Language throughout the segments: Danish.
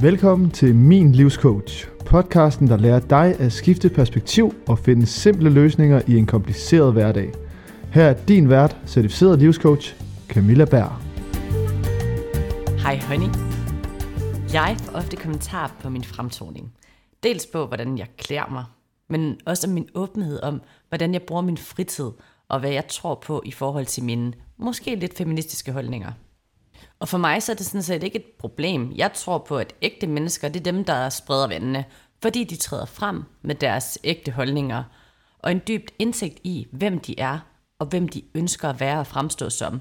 Velkommen til Min Livscoach, podcasten, der lærer dig at skifte perspektiv og finde simple løsninger i en kompliceret hverdag. Her er din vært, certificeret livscoach, Camilla Bær. Hej honey. Jeg får ofte kommentarer på min fremtoning. Dels på, hvordan jeg klæder mig, men også om min åbenhed om, hvordan jeg bruger min fritid, og hvad jeg tror på i forhold til mine måske lidt feministiske holdninger. Og for mig så er det sådan set ikke et problem. Jeg tror på, at ægte mennesker, det er dem, der spreder vandene, fordi de træder frem med deres ægte holdninger, og en dybt indsigt i, hvem de er, og hvem de ønsker at være og fremstå som.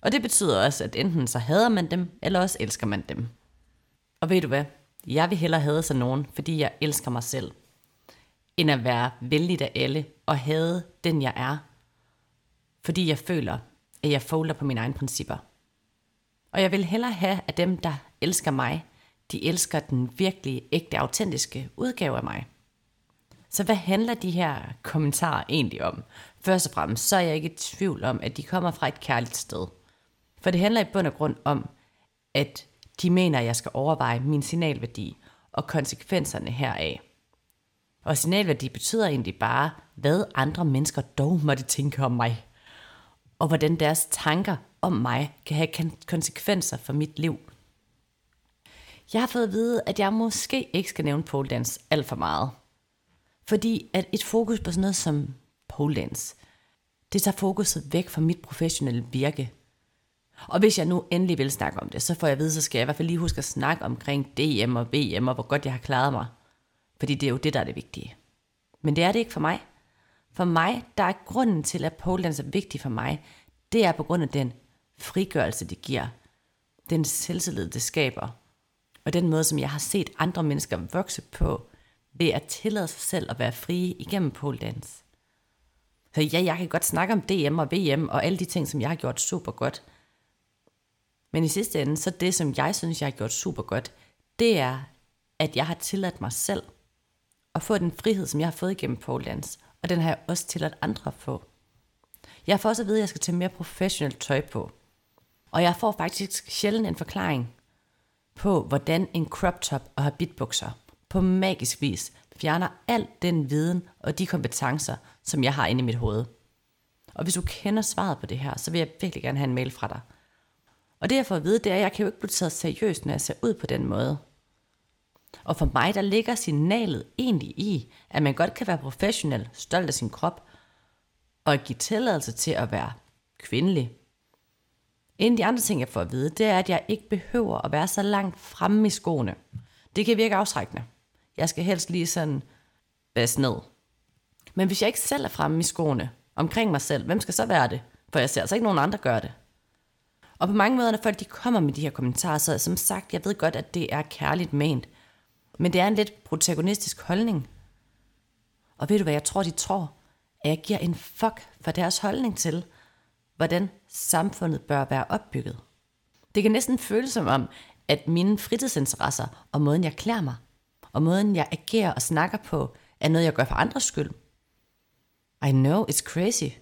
Og det betyder også, at enten så hader man dem, eller også elsker man dem. Og ved du hvad? Jeg vil hellere hade sig nogen, fordi jeg elsker mig selv, end at være vældig af alle og hade den jeg er, fordi jeg føler, at jeg folder på mine egne principper. Og jeg vil hellere have, at dem, der elsker mig, de elsker den virkelige, ægte, autentiske udgave af mig. Så hvad handler de her kommentarer egentlig om? Først og fremmest, så er jeg ikke i tvivl om, at de kommer fra et kærligt sted. For det handler i bund og grund om, at de mener, at jeg skal overveje min signalværdi og konsekvenserne heraf. Og signalværdi betyder egentlig bare, hvad andre mennesker dog måtte tænke om mig. Og hvordan deres tanker om mig kan have konsekvenser for mit liv. Jeg har fået at vide, at jeg måske ikke skal nævne pole dance alt for meget. Fordi at et fokus på sådan noget som pole dance, det tager fokuset væk fra mit professionelle virke. Og hvis jeg nu endelig vil snakke om det, så får jeg at vide, så skal jeg i hvert fald lige huske at snakke omkring DM og VM og hvor godt jeg har klaret mig. Fordi det er jo det, der er det vigtige. Men det er det ikke for mig. For mig, der er grunden til, at pole dance er vigtig for mig, det er på grund af den frigørelse, det giver. Den selvtillid, det skaber. Og den måde, som jeg har set andre mennesker vokse på, ved at tillade sig selv at være frie igennem pole dance. Så ja, jeg kan godt snakke om DM og VM og alle de ting, som jeg har gjort super godt. Men i sidste ende, så det, som jeg synes, jeg har gjort super godt, det er, at jeg har tilladt mig selv at få den frihed, som jeg har fået igennem pole dance. Og den har jeg også tilladt andre at få. Jeg får også at vide, at jeg skal tage mere professionelt tøj på. Og jeg får faktisk sjældent en forklaring på, hvordan en crop top og habitbukser på magisk vis fjerner al den viden og de kompetencer, som jeg har inde i mit hoved. Og hvis du kender svaret på det her, så vil jeg virkelig gerne have en mail fra dig. Og det jeg får at vide, det er, at jeg kan jo ikke blive taget seriøst, når jeg ser ud på den måde. Og for mig, der ligger signalet egentlig i, at man godt kan være professionel, stolt af sin krop, og give tilladelse til at være kvindelig. En af de andre ting, jeg får at vide, det er, at jeg ikke behøver at være så langt fremme i skoene. Det kan virke afskrækkende. Jeg skal helst lige sådan basse ned. Men hvis jeg ikke selv er fremme i skoene, omkring mig selv, hvem skal så være det? For jeg ser altså ikke nogen andre gøre det. Og på mange måder, når folk de kommer med de her kommentarer, så som sagt, jeg ved godt, at det er kærligt ment. Men det er en lidt protagonistisk holdning. Og ved du hvad jeg tror, de tror? At jeg giver en fuck for deres holdning til, hvordan samfundet bør være opbygget. Det kan næsten føles som om, at mine fritidsinteresser og måden jeg klæder mig, og måden jeg agerer og snakker på, er noget jeg gør for andres skyld. I know, it's crazy.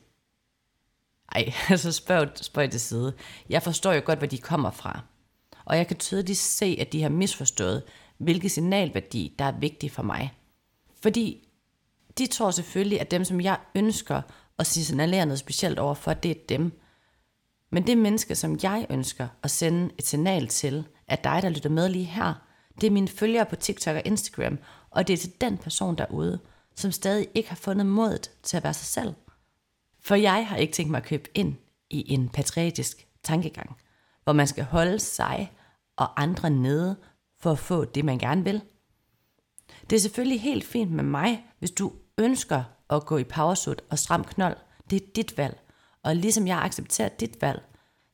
Ej, altså spørg, spørg til side. Jeg forstår jo godt, hvor de kommer fra. Og jeg kan tydeligt se, at de har misforstået, hvilke signalværdi, der er vigtig for mig. Fordi de tror selvfølgelig, at dem, som jeg ønsker at signalere noget specielt over for, det er dem. Men det menneske, som jeg ønsker at sende et signal til, er dig, der lytter med lige her, det er mine følgere på TikTok og Instagram, og det er til den person derude, som stadig ikke har fundet modet til at være sig selv. For jeg har ikke tænkt mig at købe ind i en patriotisk tankegang, hvor man skal holde sig og andre nede for at få det, man gerne vil. Det er selvfølgelig helt fint med mig, hvis du ønsker at gå i powersuit og stram knold. Det er dit valg. Og ligesom jeg accepterer dit valg,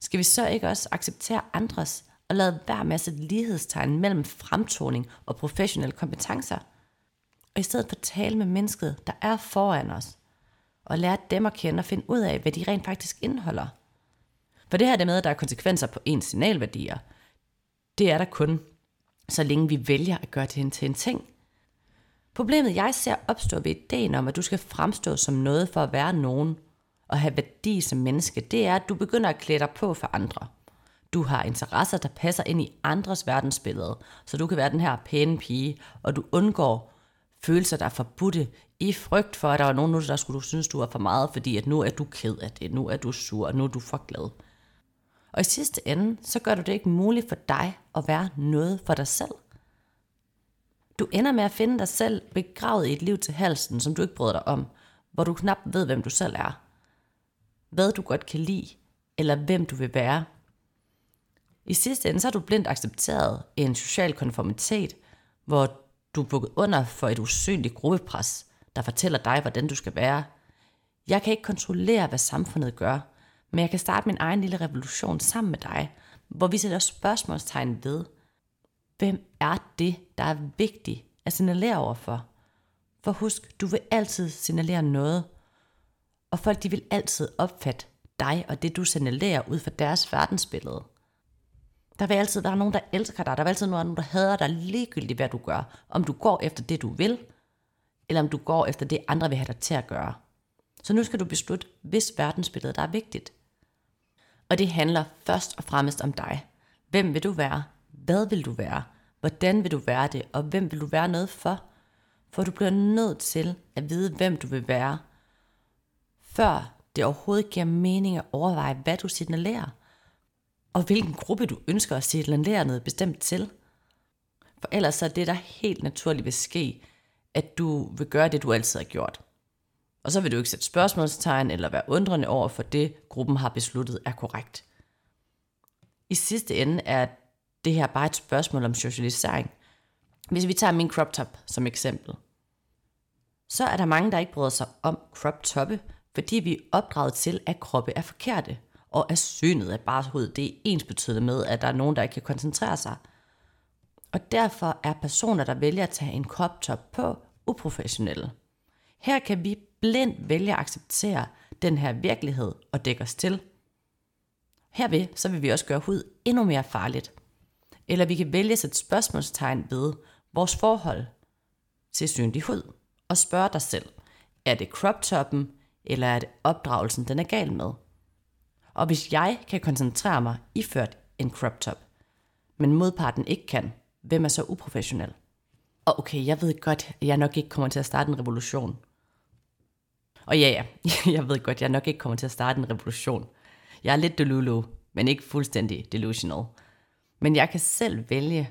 skal vi så ikke også acceptere andres og lade være med at sætte lighedstegn mellem fremtoning og professionelle kompetencer. Og i stedet for at tale med mennesket, der er foran os, og lære dem at kende og finde ud af, hvad de rent faktisk indeholder. For det her det med, at der er konsekvenser på ens signalværdier, det er der kun, så længe vi vælger at gøre det til en ting. Problemet, jeg ser opstå ved ideen om, at du skal fremstå som noget for at være nogen, og have værdi som menneske, det er, at du begynder at klæde dig på for andre. Du har interesser, der passer ind i andres verdensbillede, så du kan være den her pæne pige, og du undgår følelser, der er forbudte, i frygt for, at der var nogen, der skulle du synes, du er for meget, fordi at nu er du ked af det, nu er du sur, og nu er du for glad. Og i sidste ende, så gør du det ikke muligt for dig at være noget for dig selv. Du ender med at finde dig selv begravet i et liv til halsen, som du ikke bryder dig om, hvor du knap ved, hvem du selv er. Hvad du godt kan lide, eller hvem du vil være. I sidste ende så har du blindt accepteret en social konformitet, hvor du er bukket under for et usynligt gruppepres, der fortæller dig, hvordan du skal være. Jeg kan ikke kontrollere, hvad samfundet gør, men jeg kan starte min egen lille revolution sammen med dig, hvor vi sætter spørgsmålstegn ved, hvem er det, der er vigtigt at signalere overfor? For husk, du vil altid signalere noget, og folk de vil altid opfatte dig og det, du signalerer ud fra deres verdensbillede. Der vil altid være nogen, der elsker dig. Der vil altid være nogen, der hader dig ligegyldigt, hvad du gør. Om du går efter det, du vil, eller om du går efter det, andre vil have dig til at gøre. Så nu skal du beslutte, hvis verdensbilledet der er vigtigt. Og det handler først og fremmest om dig. Hvem vil du være? Hvad vil du være? Hvordan vil du være det? Og hvem vil du være noget for? For du bliver nødt til at vide, hvem du vil være, før det overhovedet giver mening at overveje, hvad du signalerer, og hvilken gruppe du ønsker at signalere noget bestemt til. For ellers så er det, der helt naturligt vil ske, at du vil gøre det, du altid har gjort. Og så vil du ikke sætte spørgsmålstegn eller være undrende over for det, gruppen har besluttet er korrekt. I sidste ende er det her bare et spørgsmål om socialisering. Hvis vi tager min crop top som eksempel, så er der mange, der ikke bryder sig om crop toppe, fordi vi er opdraget til, at kroppe er forkerte, og at synet af barshoved, det er ens betydende med, at der er nogen, der ikke kan koncentrere sig. Og derfor er personer, der vælger at tage en crop top på, uprofessionelle. Her kan vi blindt vælge at acceptere den her virkelighed og dække os til. Herved så vil vi også gøre hud endnu mere farligt. Eller vi kan vælge at sætte spørgsmålstegn ved vores forhold til synlig hud og spørge dig selv, er det crop toppen, eller er det opdragelsen, den er gal med? Og hvis jeg kan koncentrere mig iført en crop top, men modparten ikke kan, hvem er så uprofessionel? Og okay, jeg ved godt, at jeg nok ikke kommer til at starte en revolution. Og ja, ja, jeg ved godt, jeg nok ikke kommer til at starte en revolution. Jeg er lidt delulu, men ikke fuldstændig delusional. Men jeg kan selv vælge,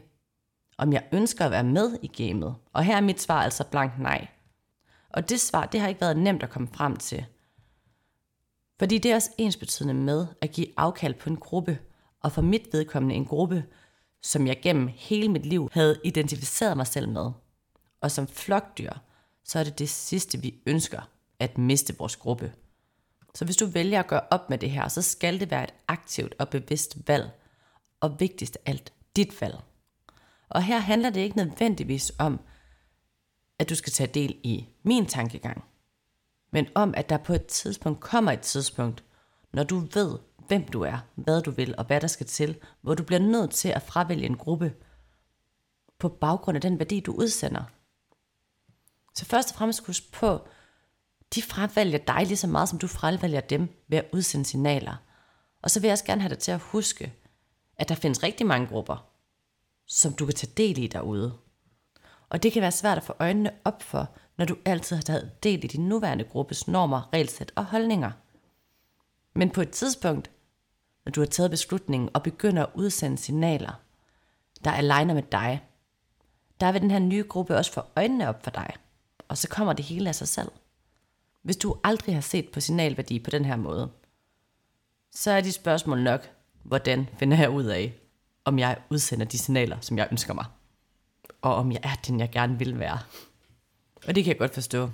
om jeg ønsker at være med i gamet. Og her er mit svar altså blankt nej. Og det svar, det har ikke været nemt at komme frem til. Fordi det er også ensbetydende med at give afkald på en gruppe, og for mit vedkommende en gruppe, som jeg gennem hele mit liv havde identificeret mig selv med. Og som flokdyr, så er det det sidste, vi ønsker, at miste vores gruppe. Så hvis du vælger at gøre op med det her, så skal det være et aktivt og bevidst valg, og vigtigst af alt, dit valg. Og her handler det ikke nødvendigvis om, at du skal tage del i min tankegang, men om, at der på et tidspunkt kommer et tidspunkt, når du ved, hvem du er, hvad du vil og hvad der skal til, hvor du bliver nødt til at fravælge en gruppe på baggrund af den værdi, du udsender. Så først og fremmest husk på, de fravælger dig lige så meget, som du fravælger dem ved at udsende signaler. Og så vil jeg også gerne have dig til at huske, at der findes rigtig mange grupper, som du kan tage del i derude. Og det kan være svært at få øjnene op for, når du altid har taget del i din nuværende gruppes normer, regelsæt og holdninger. Men på et tidspunkt, når du har taget beslutningen og begynder at udsende signaler, der aligner med dig, der vil den her nye gruppe også få øjnene op for dig, og så kommer det hele af sig selv. Hvis du aldrig har set på signalværdi på den her måde, så er dit spørgsmål nok, hvordan finder jeg ud af, om jeg udsender de signaler, som jeg ønsker mig, og om jeg er den, jeg gerne vil være. Og det kan jeg godt forstå.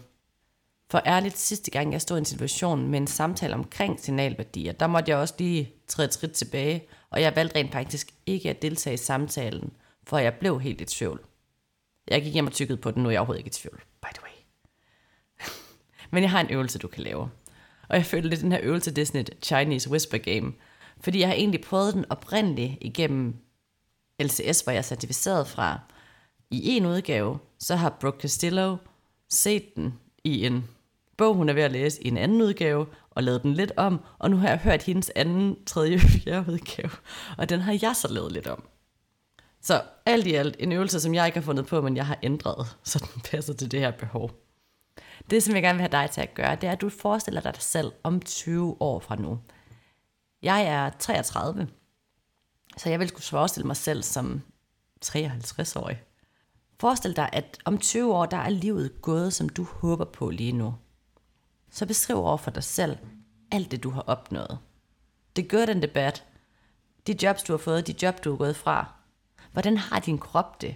For ærligt, sidste gang jeg stod i en situation med en samtale omkring signalværdier, der måtte jeg også lige træde trit tilbage, og jeg valgte rent faktisk ikke at deltage i samtalen, for jeg blev helt i tvivl. Jeg gik hjem og tykkede på den, nu er jeg overhovedet ikke i tvivl, by the way. Men jeg har en øvelse, du kan lave. Og jeg følte lidt, den her øvelse, det er sådan et Chinese whisper game. Fordi jeg har egentlig prøvet den oprindeligt igennem LCS, hvor jeg er certificeret fra. I en udgave, så har Brooke Castillo set den i en bog, hun er ved at læse i en anden udgave, og lavet den lidt om, og nu har jeg hørt hendes anden, tredje, fjerde udgave, og den har jeg så lavet lidt om. Så alt i alt en øvelse, som jeg ikke har fundet på, men jeg har ændret, så den passer til det her behov. Det, som jeg gerne vil have dig til at gøre, det er, at du forestiller dig dig selv om 20 år fra nu. Jeg er 33, så jeg vil skulle forestille mig selv som 53-årig. Forestil dig, at om 20 år, der er livet gået, som du håber på lige nu. Så beskriv over for dig selv alt det, du har opnået. Det gør den debat. De jobs, du har fået, de job, du er gået fra. Hvordan har din krop det?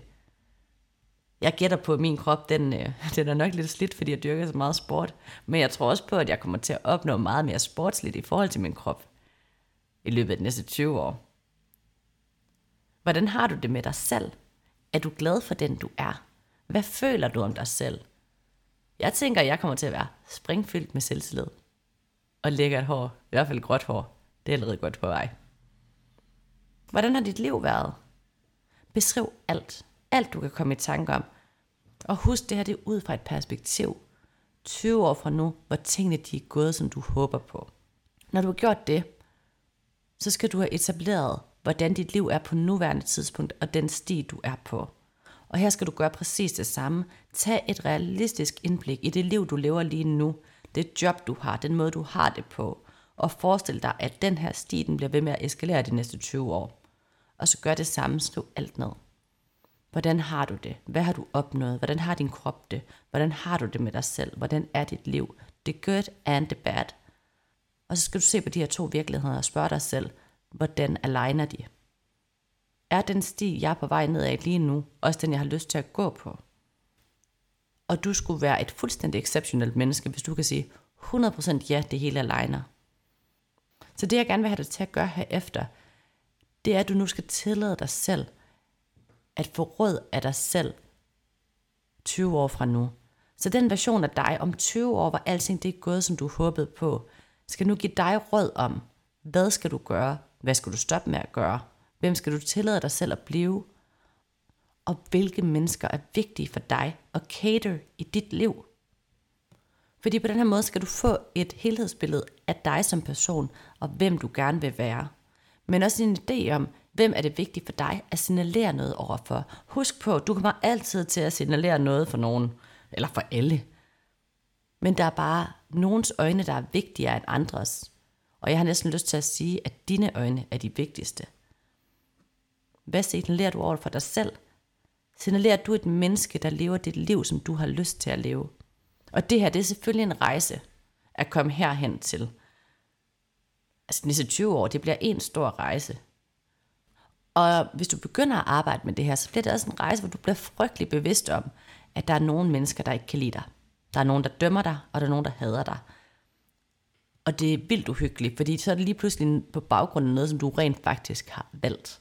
Jeg gætter på, at min krop, den, øh, den er nok lidt slidt, fordi jeg dyrker så meget sport. Men jeg tror også på, at jeg kommer til at opnå meget mere sportsligt i forhold til min krop i løbet af de næste 20 år. Hvordan har du det med dig selv? Er du glad for den, du er? Hvad føler du om dig selv? Jeg tænker, at jeg kommer til at være springfyldt med selvtillid. Og lækkert hår. I hvert fald gråt hår. Det er allerede godt på vej. Hvordan har dit liv været? Beskriv alt. Alt du kan komme i tanke om. Og husk det her, det er ud fra et perspektiv. 20 år fra nu, hvor tingene de er gået, som du håber på. Når du har gjort det, så skal du have etableret, hvordan dit liv er på nuværende tidspunkt, og den sti, du er på. Og her skal du gøre præcis det samme. Tag et realistisk indblik i det liv, du lever lige nu, det job, du har, den måde, du har det på, og forestil dig, at den her sti, den bliver ved med at eskalere de næste 20 år. Og så gør det samme, slå alt ned. Hvordan har du det? Hvad har du opnået? Hvordan har din krop det? Hvordan har du det med dig selv? Hvordan er dit liv? The good and the bad. Og så skal du se på de her to virkeligheder og spørge dig selv, hvordan aligner de? Er den sti, jeg er på vej ned af lige nu, også den, jeg har lyst til at gå på? Og du skulle være et fuldstændig exceptionelt menneske, hvis du kan sige 100% ja, det hele aligner. Så det, jeg gerne vil have dig til at gøre herefter, det er, at du nu skal tillade dig selv at få råd af dig selv 20 år fra nu. Så den version af dig om 20 år, hvor alting det er gået, som du håbede på, skal nu give dig råd om, hvad skal du gøre, hvad skal du stoppe med at gøre, hvem skal du tillade dig selv at blive, og hvilke mennesker er vigtige for dig og cater i dit liv. Fordi på den her måde skal du få et helhedsbillede af dig som person, og hvem du gerne vil være. Men også en idé om, hvem er det vigtigt for dig at signalere noget overfor. Husk på, du kommer altid til at signalere noget for nogen, eller for alle. Men der er bare nogens øjne, der er vigtigere end andres. Og jeg har næsten lyst til at sige, at dine øjne er de vigtigste. Hvad signalerer du over for dig selv? Signalerer du et menneske, der lever dit liv, som du har lyst til at leve? Og det her, det er selvfølgelig en rejse at komme herhen til. Altså de næste 20 år, det bliver en stor rejse. Og hvis du begynder at arbejde med det her, så bliver det også en rejse, hvor du bliver frygtelig bevidst om, at der er nogle mennesker, der ikke kan lide dig. Der er nogen, der dømmer dig, og der er nogen, der hader dig. Og det er vildt uhyggeligt, fordi så er det lige pludselig på baggrund af noget, som du rent faktisk har valgt.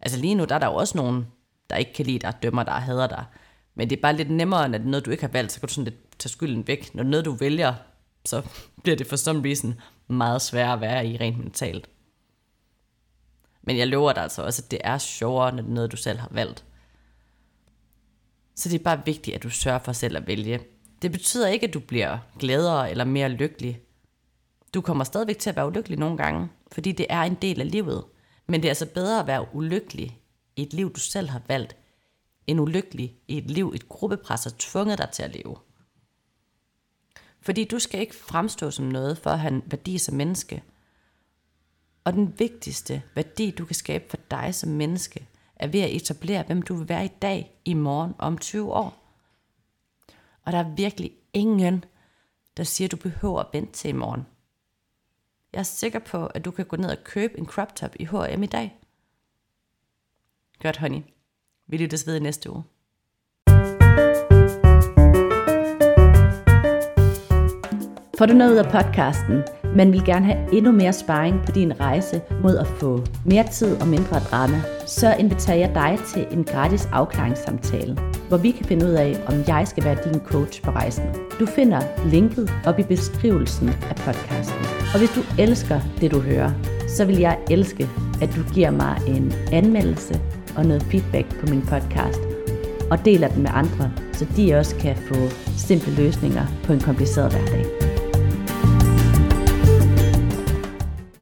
Altså lige nu, der er der jo også nogen, der ikke kan lide dig, dømmer dig og hader dig. Men det er bare lidt nemmere, når det er noget, du ikke har valgt, så kan du sådan lidt tage skylden væk. Når det er noget, du vælger, så bliver det for some reason meget sværere at være i rent mentalt. Men jeg lover dig altså også, at det er sjovere, når det er noget, du selv har valgt. Så det er bare vigtigt, at du sørger for selv at vælge. Det betyder ikke, at du bliver gladere eller mere lykkelig. Du kommer stadigvæk til at være ulykkelig nogle gange, fordi det er en del af livet. Men det er altså bedre at være ulykkelig i et liv, du selv har valgt, end ulykkelig i et liv, et gruppepres har tvunget dig til at leve. Fordi du skal ikke fremstå som noget for at have en værdi som menneske. Og den vigtigste værdi, du kan skabe for dig som menneske, er ved at etablere, hvem du vil være i dag, i morgen om 20 år. Og der er virkelig ingen, der siger, at du behøver at vente til i morgen. Jeg er sikker på, at du kan gå ned og købe en crop top i H&M i dag. Godt, honey. Vi lyttes ved i næste uge. Får du noget ud af podcasten, men vil gerne have endnu mere sparring på din rejse mod at få mere tid og mindre drama, så inviterer jeg dig til en gratis afklaringssamtale, hvor vi kan finde ud af, om jeg skal være din coach på rejsen. Du finder linket op i beskrivelsen af podcasten. Og hvis du elsker det, du hører, så vil jeg elske, at du giver mig en anmeldelse og noget feedback på min podcast, og deler den med andre, så de også kan få simple løsninger på en kompliceret hverdag.